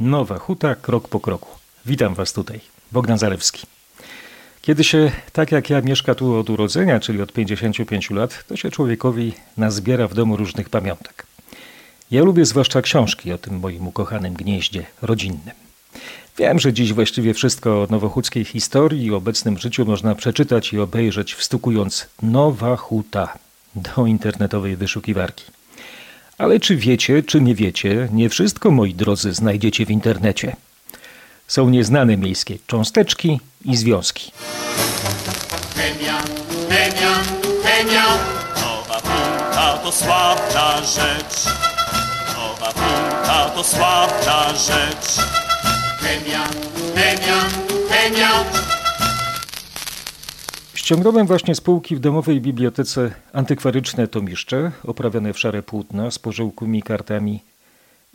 Nowa Huta, krok po kroku. Witam Was tutaj, Bogdan Zalewski. Kiedy się, tak jak ja, mieszka tu od urodzenia, czyli od 55 lat, to się człowiekowi nazbiera w domu różnych pamiątek. Ja lubię zwłaszcza książki o tym moim ukochanym gnieździe rodzinnym. Wiem, że dziś właściwie wszystko o nowochódzkiej historii i obecnym życiu można przeczytać i obejrzeć, wstukując Nowa Huta do internetowej wyszukiwarki. Ale czy wiecie, czy nie wiecie, nie wszystko, moi drodzy, znajdziecie w internecie. Są nieznane miejskie cząsteczki i związki. Chemia, chemia, chemia. Nowa to sławna rzecz. Nowa to sławna rzecz. Chemia, chemia, chemia. Ściągnąłem właśnie z półki w domowej bibliotece antykwaryczne tomiszcze, oprawione w szare płótna z pożółkłymi kartami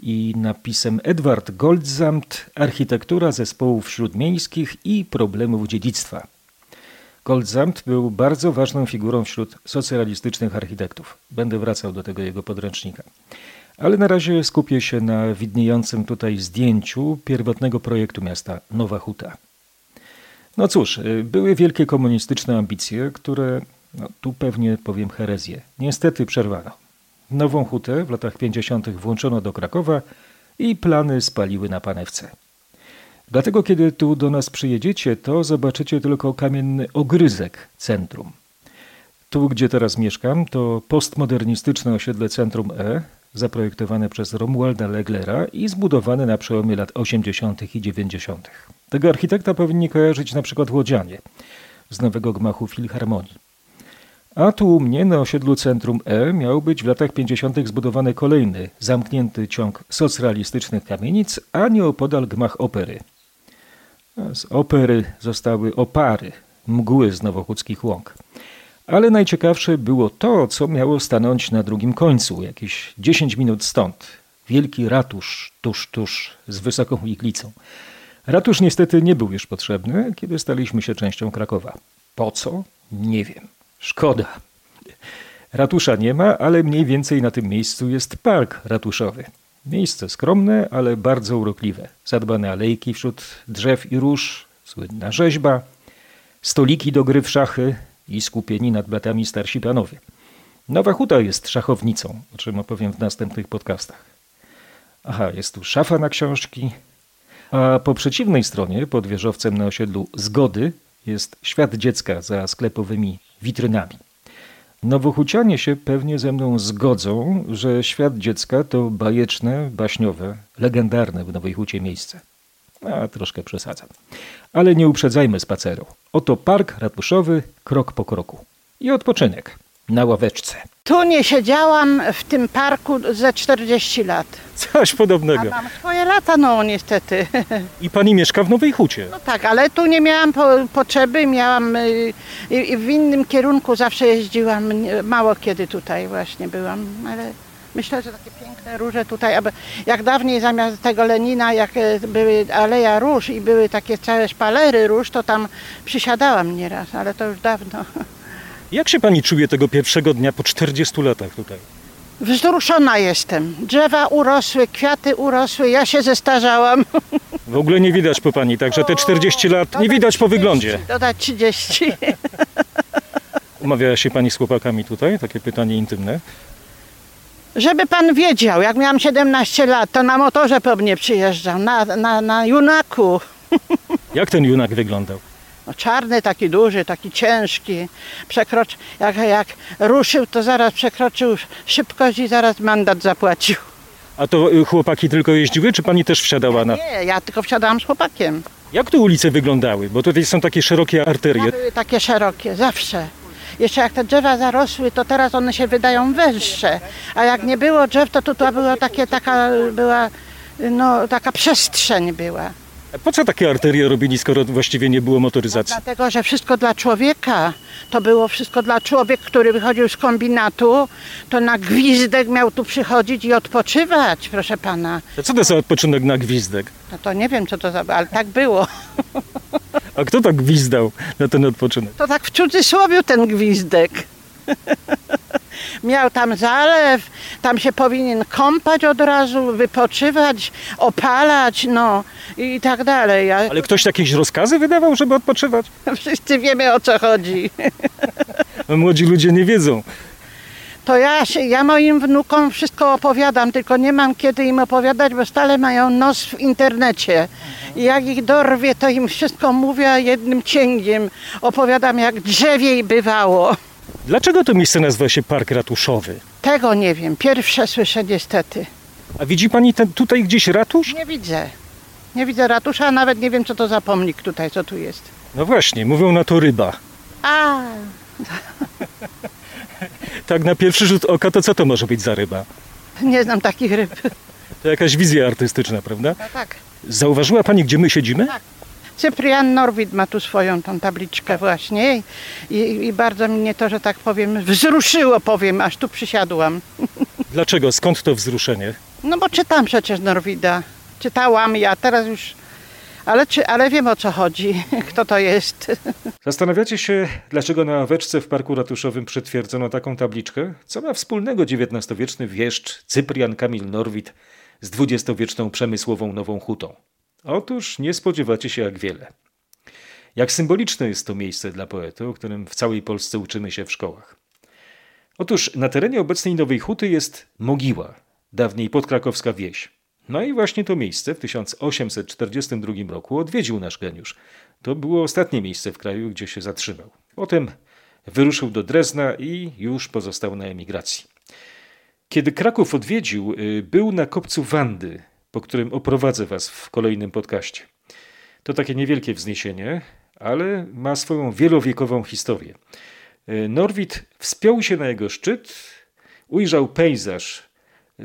i napisem Edward Goldsamt Architektura zespołów śródmiejskich i problemów dziedzictwa. Goldsamt był bardzo ważną figurą wśród socjalistycznych architektów. Będę wracał do tego jego podręcznika. Ale na razie skupię się na widniejącym tutaj zdjęciu pierwotnego projektu miasta Nowa Huta. No cóż, y, były wielkie komunistyczne ambicje, które, no, tu pewnie powiem herezję, niestety przerwano. Nową hutę w latach 50. włączono do Krakowa i plany spaliły na panewce. Dlatego, kiedy tu do nas przyjedziecie, to zobaczycie tylko kamienny ogryzek centrum. Tu, gdzie teraz mieszkam, to postmodernistyczne osiedle Centrum E, zaprojektowane przez Romualda Leglera i zbudowane na przełomie lat 80. i 90. Tego architekta powinni kojarzyć na przykład Łodzianie z nowego gmachu Filharmonii. A tu u mnie na osiedlu Centrum E miał być w latach 50. zbudowany kolejny, zamknięty ciąg socrealistycznych kamienic, a nieopodal gmach opery. Z opery zostały opary, mgły z nowochódzkich łąk. Ale najciekawsze było to, co miało stanąć na drugim końcu, jakieś 10 minut stąd. Wielki ratusz, tuż, tuż, z wysoką iglicą. Ratusz niestety nie był już potrzebny, kiedy staliśmy się częścią Krakowa. Po co? Nie wiem. Szkoda. Ratusza nie ma, ale mniej więcej na tym miejscu jest park ratuszowy. Miejsce skromne, ale bardzo urokliwe. Zadbane alejki wśród drzew i róż, słynna rzeźba, stoliki do gry w szachy i skupieni nad blatami starsi panowie. Nowa Huta jest szachownicą, o czym opowiem w następnych podcastach. Aha, jest tu szafa na książki, a po przeciwnej stronie, pod wieżowcem na osiedlu Zgody, jest świat dziecka za sklepowymi witrynami. Nowochucianie się pewnie ze mną zgodzą, że świat dziecka to bajeczne, baśniowe, legendarne w Nowej Hucie miejsce. A troszkę przesadzam. Ale nie uprzedzajmy spaceru. Oto park ratuszowy, krok po kroku. I odpoczynek na ławeczce. Tu nie siedziałam w tym parku ze 40 lat. Coś A podobnego. mam swoje lata, no niestety. I pani mieszka w Nowej Hucie. No tak, ale tu nie miałam po, potrzeby, miałam y, y, w innym kierunku zawsze jeździłam, mało kiedy tutaj właśnie byłam, ale myślę, że takie piękne róże tutaj, aby, jak dawniej zamiast tego Lenina, jak e, były Aleja Róż i były takie całe szpalery róż, to tam przysiadałam nieraz, ale to już dawno. Jak się pani czuje tego pierwszego dnia po 40 latach tutaj? Wzruszona jestem. Drzewa urosły, kwiaty urosły, ja się zestarzałam. W ogóle nie widać po pani, także te 40 lat nie widać po 30, wyglądzie. Dodać 30. Umawiała się pani z chłopakami tutaj? Takie pytanie intymne. Żeby pan wiedział, jak miałam 17 lat, to na motorze po mnie przyjeżdżał, na, na, na junaku. Jak ten junak wyglądał? No, czarny, taki duży, taki ciężki. Przekrocz, jak, jak ruszył, to zaraz przekroczył szybkość i zaraz mandat zapłacił. A to y, chłopaki tylko jeździły, czy pani też wsiadała na... Nie, ja tylko wsiadałam z chłopakiem. Jak tu ulice wyglądały? Bo tutaj są takie szerokie arterie. Były takie szerokie, zawsze. Jeszcze jak te drzewa zarosły, to teraz one się wydają węższe. A jak nie było drzew, to tu, tu było takie, taka była, no, taka przestrzeń była. Po co takie arterie robili, skoro właściwie nie było motoryzacji? Dlatego, że wszystko dla człowieka. To było wszystko dla człowieka, który wychodził z kombinatu, to na gwizdek miał tu przychodzić i odpoczywać, proszę pana. A co to za odpoczynek na gwizdek? No to nie wiem, co to za... ale tak było. A kto tak gwizdał na ten odpoczynek? To tak w cudzysłowie ten gwizdek. miał tam zalew, tam się powinien kąpać od razu, wypoczywać, opalać, no i tak dalej. A Ale ktoś jakieś rozkazy wydawał, żeby odpoczywać? wszyscy wiemy o co chodzi. No, młodzi ludzie nie wiedzą. To ja, się, ja moim wnukom wszystko opowiadam, tylko nie mam kiedy im opowiadać, bo stale mają nos w internecie. I jak ich dorwie, to im wszystko mówię jednym cięgiem. Opowiadam jak drzewiej bywało. Dlaczego to miejsce nazywa się Park Ratuszowy? Tego nie wiem, pierwsze słyszę niestety. A widzi pani ten, tutaj gdzieś ratusz? Nie widzę. Nie widzę ratusza, a nawet nie wiem co to za pomnik tutaj, co tu jest. No właśnie, mówią na to ryba. A, Tak na pierwszy rzut oka to co to może być za ryba? nie znam takich ryb. To jakaś wizja artystyczna, prawda? No tak. Zauważyła pani, gdzie my siedzimy? Cyprian Norwid ma tu swoją tą tabliczkę właśnie i, i bardzo mnie to, że tak powiem, wzruszyło, powiem, aż tu przysiadłam. Dlaczego? Skąd to wzruszenie? No bo czytam przecież Norwida. Czytałam ja, teraz już... Ale, czy, ale wiem o co chodzi, kto to jest. Zastanawiacie się, dlaczego na ławeczce w Parku Ratuszowym przytwierdzono taką tabliczkę? Co ma wspólnego XIX-wieczny wieszcz Cyprian Kamil Norwid z XX-wieczną przemysłową Nową Hutą? Otóż nie spodziewacie się jak wiele. Jak symboliczne jest to miejsce dla poety, o którym w całej Polsce uczymy się w szkołach. Otóż na terenie obecnej Nowej Huty jest mogiła, dawniej podkrakowska wieś. No i właśnie to miejsce w 1842 roku odwiedził nasz geniusz. To było ostatnie miejsce w kraju, gdzie się zatrzymał. Potem wyruszył do Drezna i już pozostał na emigracji. Kiedy Kraków odwiedził, y, był na kopcu Wandy, po którym oprowadzę Was w kolejnym podcaście. To takie niewielkie wzniesienie, ale ma swoją wielowiekową historię. Y, Norwid wspiął się na jego szczyt, ujrzał pejzaż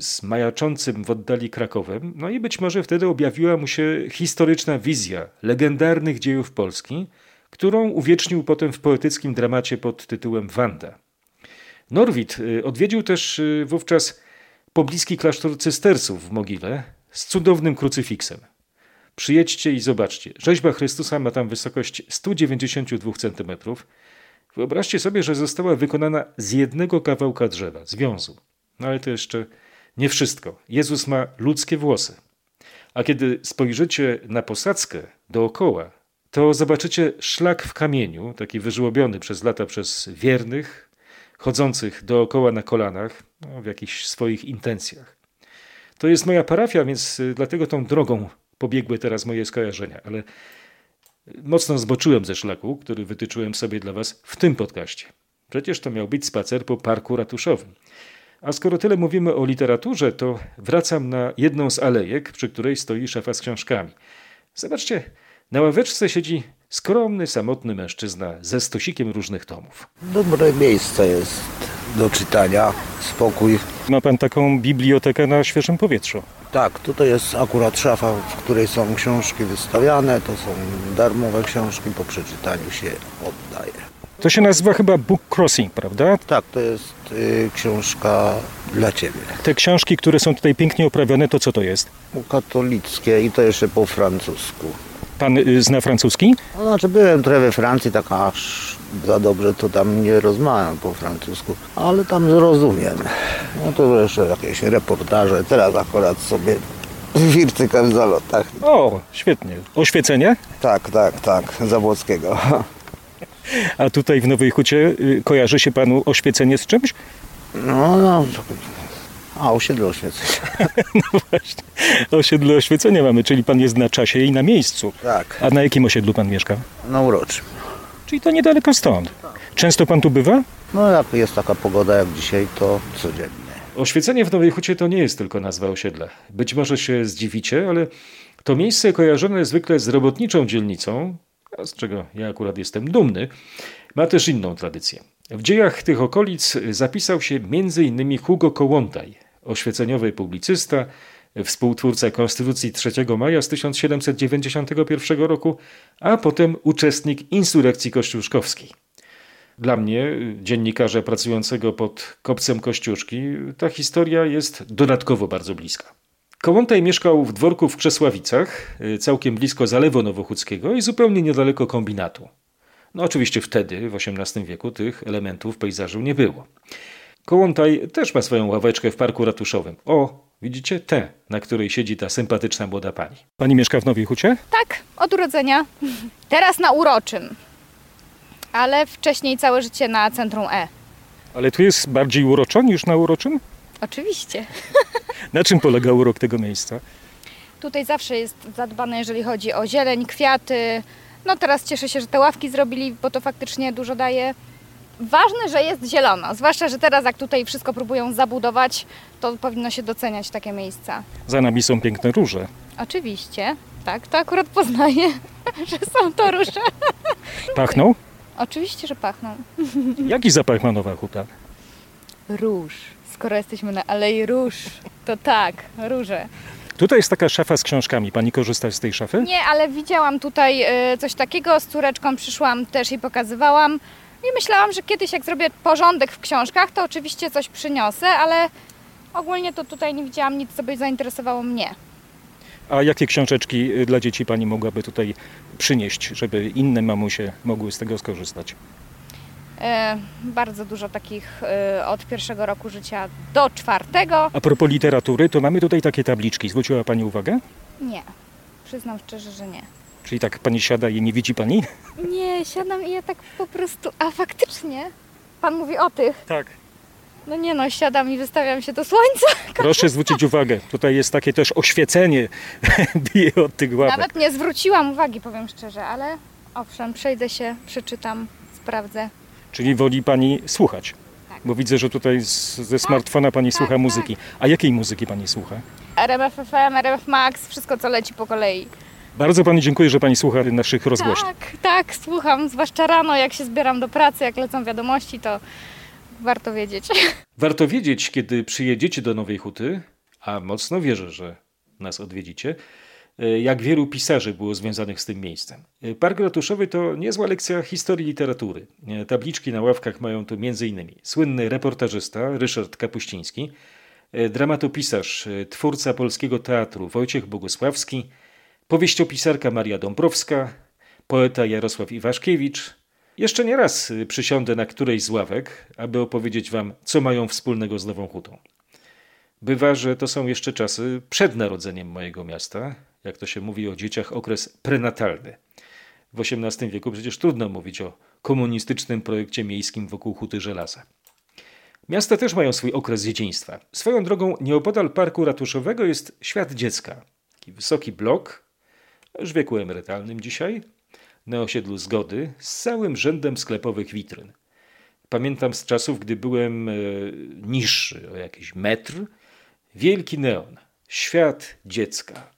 z majaczącym w oddali Krakowem, no i być może wtedy objawiła mu się historyczna wizja legendarnych dziejów Polski, którą uwiecznił potem w poetyckim dramacie pod tytułem Wanda. Norwid y, odwiedził też y, wówczas pobliski klasztor cystersów w Mogile z cudownym krucyfiksem. Przyjedźcie i zobaczcie. Rzeźba Chrystusa ma tam wysokość 192 cm. Wyobraźcie sobie, że została wykonana z jednego kawałka drzewa, z wiązu. No ale to jeszcze nie wszystko. Jezus ma ludzkie włosy. A kiedy spojrzycie na posadzkę dookoła, to zobaczycie szlak w kamieniu, taki wyżłobiony przez lata przez wiernych, chodzących dookoła na kolanach, no, w jakichś swoich intencjach. To jest moja parafia, więc y, dlatego tą drogą pobiegły teraz moje skojarzenia, ale mocno zboczyłem ze szlaku, który wytyczyłem sobie dla Was w tym podcaście. Przecież to miał być spacer po parku ratuszowym. A skoro tyle mówimy o literaturze, to wracam na jedną z alejek, przy której stoi szafa z książkami. Zobaczcie, na ławeczce siedzi skromny, samotny mężczyzna ze stosikiem różnych tomów. Dobre miejsce jest do czytania, spokój. Ma pan taką bibliotekę na świeżym powietrzu. Tak, tutaj jest akurat szafa, w której są książki wystawiane, to są darmowe książki, po przeczytaniu się oddaje. To się nazywa chyba Book Crossing, prawda? Tak, to jest y, książka dla Ciebie. Te książki, które są tutaj pięknie oprawione, to co to jest? Katolickie i to jeszcze po francusku. Pan y, zna francuski? No, znaczy byłem trochę we Francji, tak aż za dobrze to tam nie rozmawiam po francusku, ale tam zrozumiem. No to jeszcze jakieś reportaże, teraz akurat sobie wircykam w zalotach. O, świetnie. Oświecenie? Tak, tak, tak, Zabłockiego. A tutaj w Nowej Hucie y, kojarzy się panu oświecenie z czymś? No, no. A, osiedle oświecenia. No właśnie. Osiedle oświecenia mamy, czyli pan jest na czasie i na miejscu. Tak, A na jakim osiedlu pan mieszka? na uroczym. Czyli to niedaleko stąd. Często pan tu bywa? No jak jest taka pogoda jak dzisiaj, to codziennie. Oświecenie w Nowej Hucie to nie jest tylko nazwa osiedla. Być może się zdziwicie, ale to miejsce kojarzone zwykle z robotniczą dzielnicą, z czego ja akurat jestem dumny, ma też inną tradycję. W dziejach tych okolic zapisał się m.in. Hugo Kołłątaj, oświeceniowy publicysta, współtwórca Konstytucji 3 maja z 1791 roku, a potem uczestnik insurekcji kościuszkowskiej. Dla mnie, dziennikarza pracującego pod kopcem Kościuszki, ta historia jest dodatkowo bardzo bliska. Kołątaj mieszkał w dworku w Krzesławicach, całkiem blisko Zalewu Nowochódzkiego i zupełnie niedaleko kombinatu. No oczywiście wtedy, w XVIII wieku, tych elementów pejzażu nie było. Kołątaj też ma swoją ławeczkę w parku ratuszowym. O, widzicie? Tę, na której siedzi ta sympatyczna młoda pani. Pani mieszka w Nowej Hucie? Tak, od urodzenia. Teraz na uroczym. Ale wcześniej całe życie na centrum E. Ale tu jest bardziej uroczo niż na uroczym? Oczywiście. Na czym polega urok tego miejsca? Tutaj zawsze jest zadbane, jeżeli chodzi o zieleń, kwiaty. No teraz cieszę się, że te ławki zrobili, bo to faktycznie dużo daje. Ważne, że jest zielono, zwłaszcza, że teraz jak tutaj wszystko próbują zabudować, to powinno się doceniać takie miejsca. Za nami są piękne róże. Oczywiście, tak, to akurat poznaję, że są to róże. Pachną? Oczywiście, że pachną. Jaki zapach ma Nowa Huta? Róż. Skoro jesteśmy na Alei Róż, to tak, róże. Tutaj jest taka szafa z książkami. Pani korzysta z tej szafy? Nie, ale widziałam tutaj y, coś takiego, z córeczką przyszłam, też jej pokazywałam i myślałam, że kiedyś jak zrobię porządek w książkach, to oczywiście coś przyniosę, ale ogólnie to tutaj nie widziałam nic, co by zainteresowało mnie. A jakie książeczki y, dla dzieci pani mogłaby tutaj przynieść, żeby inne mamusie mogły z tego skorzystać? E, bardzo dużo takich e, od pierwszego roku życia do czwartego. A propos literatury, to mamy tutaj takie tabliczki. Zwróciła pani uwagę? Nie, przyznam szczerze, że nie. Czyli tak pani siada i nie widzi pani? Nie, siadam i ja tak po prostu. A faktycznie? Pan mówi o tych. Tak. No nie no, siadam i wystawiam się do słońca. Proszę zwrócić uwagę, tutaj jest takie też oświecenie, bije od tych łapek. Nawet nie zwróciłam uwagi, powiem szczerze, ale owszem, przejdę się, przeczytam, sprawdzę. Czyli woli pani słuchać. Tak. Bo widzę, że tutaj z, ze smartfona pani tak, słucha tak. muzyki. A jakiej muzyki pani słucha? RMF FM, RMF Max, wszystko co leci po kolei. Bardzo pani dziękuję, że pani słucha naszych rozgłośni. Tak, tak, słucham, zwłaszcza rano, jak się zbieram do pracy, jak lecą wiadomości, to warto wiedzieć. Warto wiedzieć, kiedy przyjedziecie do Nowej Huty, a mocno wierzę, że nas odwiedzicie, e, jak wielu pisarzy było związanych z tym miejscem. E, Park Ratuszowy to niezła lekcja historii literatury. E, Tabliczki na ławkach mają tu m.in. słynny reportażysta Ryszard Kapuściński, dramatopisarz, twórca polskiego teatru Wojciech Bogusławski, powieściopisarka Maria Dąbrowska, poeta Jarosław Iwaszkiewicz. Jeszcze nie raz y, przysiądę na którejś z ławek, aby opowiedzieć wam, co mają wspólnego z Nową Hutą. Bywa, że to są jeszcze czasy przed narodzeniem mojego miasta, jak to się mówi o dzieciach, okres prenatalny. W XVIII wieku przecież trudno mówić o komunistycznym projekcie miejskim wokół Huty Żelaza. Miasta też mają swój okres dzieciństwa. Swoją drogą nieopodal parku ratuszowego jest świat dziecka. Taki wysoki blok, już w wieku emerytalnym dzisiaj, na osiedlu Zgody, z całym rzędem sklepowych witryn. Pamiętam z czasów, gdy byłem e, niższy o jakiś metr, wielki neon, świat dziecka.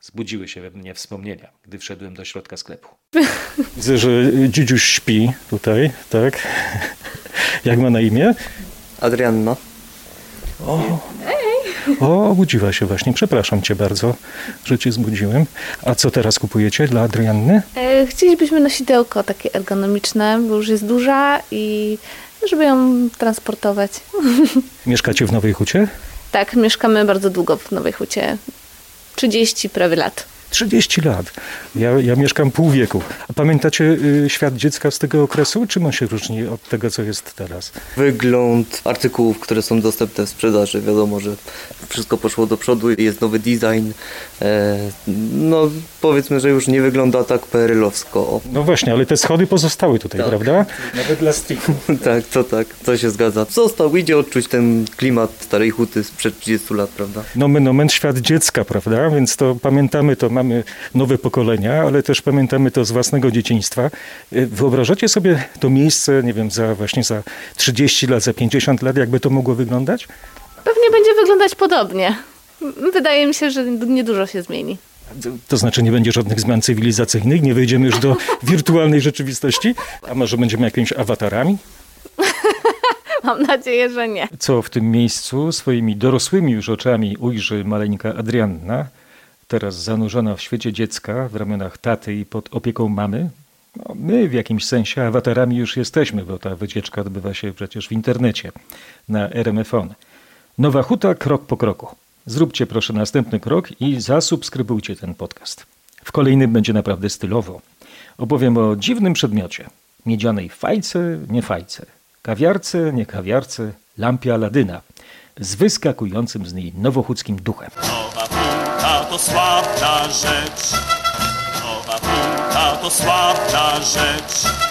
Zbudziły się we mnie wspomnienia, gdy wszedłem do środka sklepu. Widzę, że dzidziuś śpi tutaj, tak? Jak ma na imię? Adrianna. O, obudziła się właśnie. Przepraszam cię bardzo, że cię zbudziłem. A co teraz kupujecie dla Adrianny? E, Chcielibyśmy nosidełko takie ergonomiczne, bo już jest duża i żeby ją transportować. Mieszkacie w Nowej Hucie? Tak, mieszkamy bardzo długo w Nowej Hucie. 30 prawie lat. 30 lat. Ja, ja mieszkam pół wieku. A pamiętacie y, świat dziecka z tego okresu? Czym on się różni od tego, co jest teraz? Wygląd artykułów, które są dostępne w sprzedaży. Wiadomo, że wszystko poszło do przodu, jest nowy design. E, no powiedzmy, że już nie wygląda tak perelowsko. O, No właśnie, ale te schody pozostały tutaj, Tak. prawda? Nawet dla strichu. tak, to tak, to się zgadza. Został, idzie odczuć ten klimat starej huty sprzed 30 lat, prawda? Nomen omen świat dziecka, prawda? Więc to pamiętamy, to mamy nowe pokolenia, ale też pamiętamy to z własnego dzieciństwa. Y, Wyobrażacie sobie to miejsce, nie wiem, za właśnie za 30 lat, za 50 lat, jakby to mogło wyglądać? Pewnie będzie wyglądać podobnie. Wydaje mi się, że niedużo się zmieni. To, to znaczy nie będzie żadnych zmian cywilizacyjnych, nie wejdziemy już do wirtualnej rzeczywistości? A może będziemy jakimiś awatarami? Mam nadzieję, że nie. Co w tym miejscu swoimi dorosłymi już oczami ujrzy maleńka Adrianna, teraz zanurzona w świecie dziecka, w ramionach taty i pod opieką mamy? No, my w jakimś sensie awatarami już jesteśmy, bo ta wycieczka odbywa się przecież w internecie, na RMFON. Nowa Huta krok po kroku. Zróbcie proszę następny krok i zasubskrybujcie ten podcast. W kolejnym będzie naprawdę stylowo. Opowiem o dziwnym przedmiocie. Miedzianej fajce, nie fajce. kawiarce, nie kawiarce, lampie Aladyna z wyskakującym z niej nowochódzkim duchem. To sławna rzecz. Nowa piłka to sławna rzecz.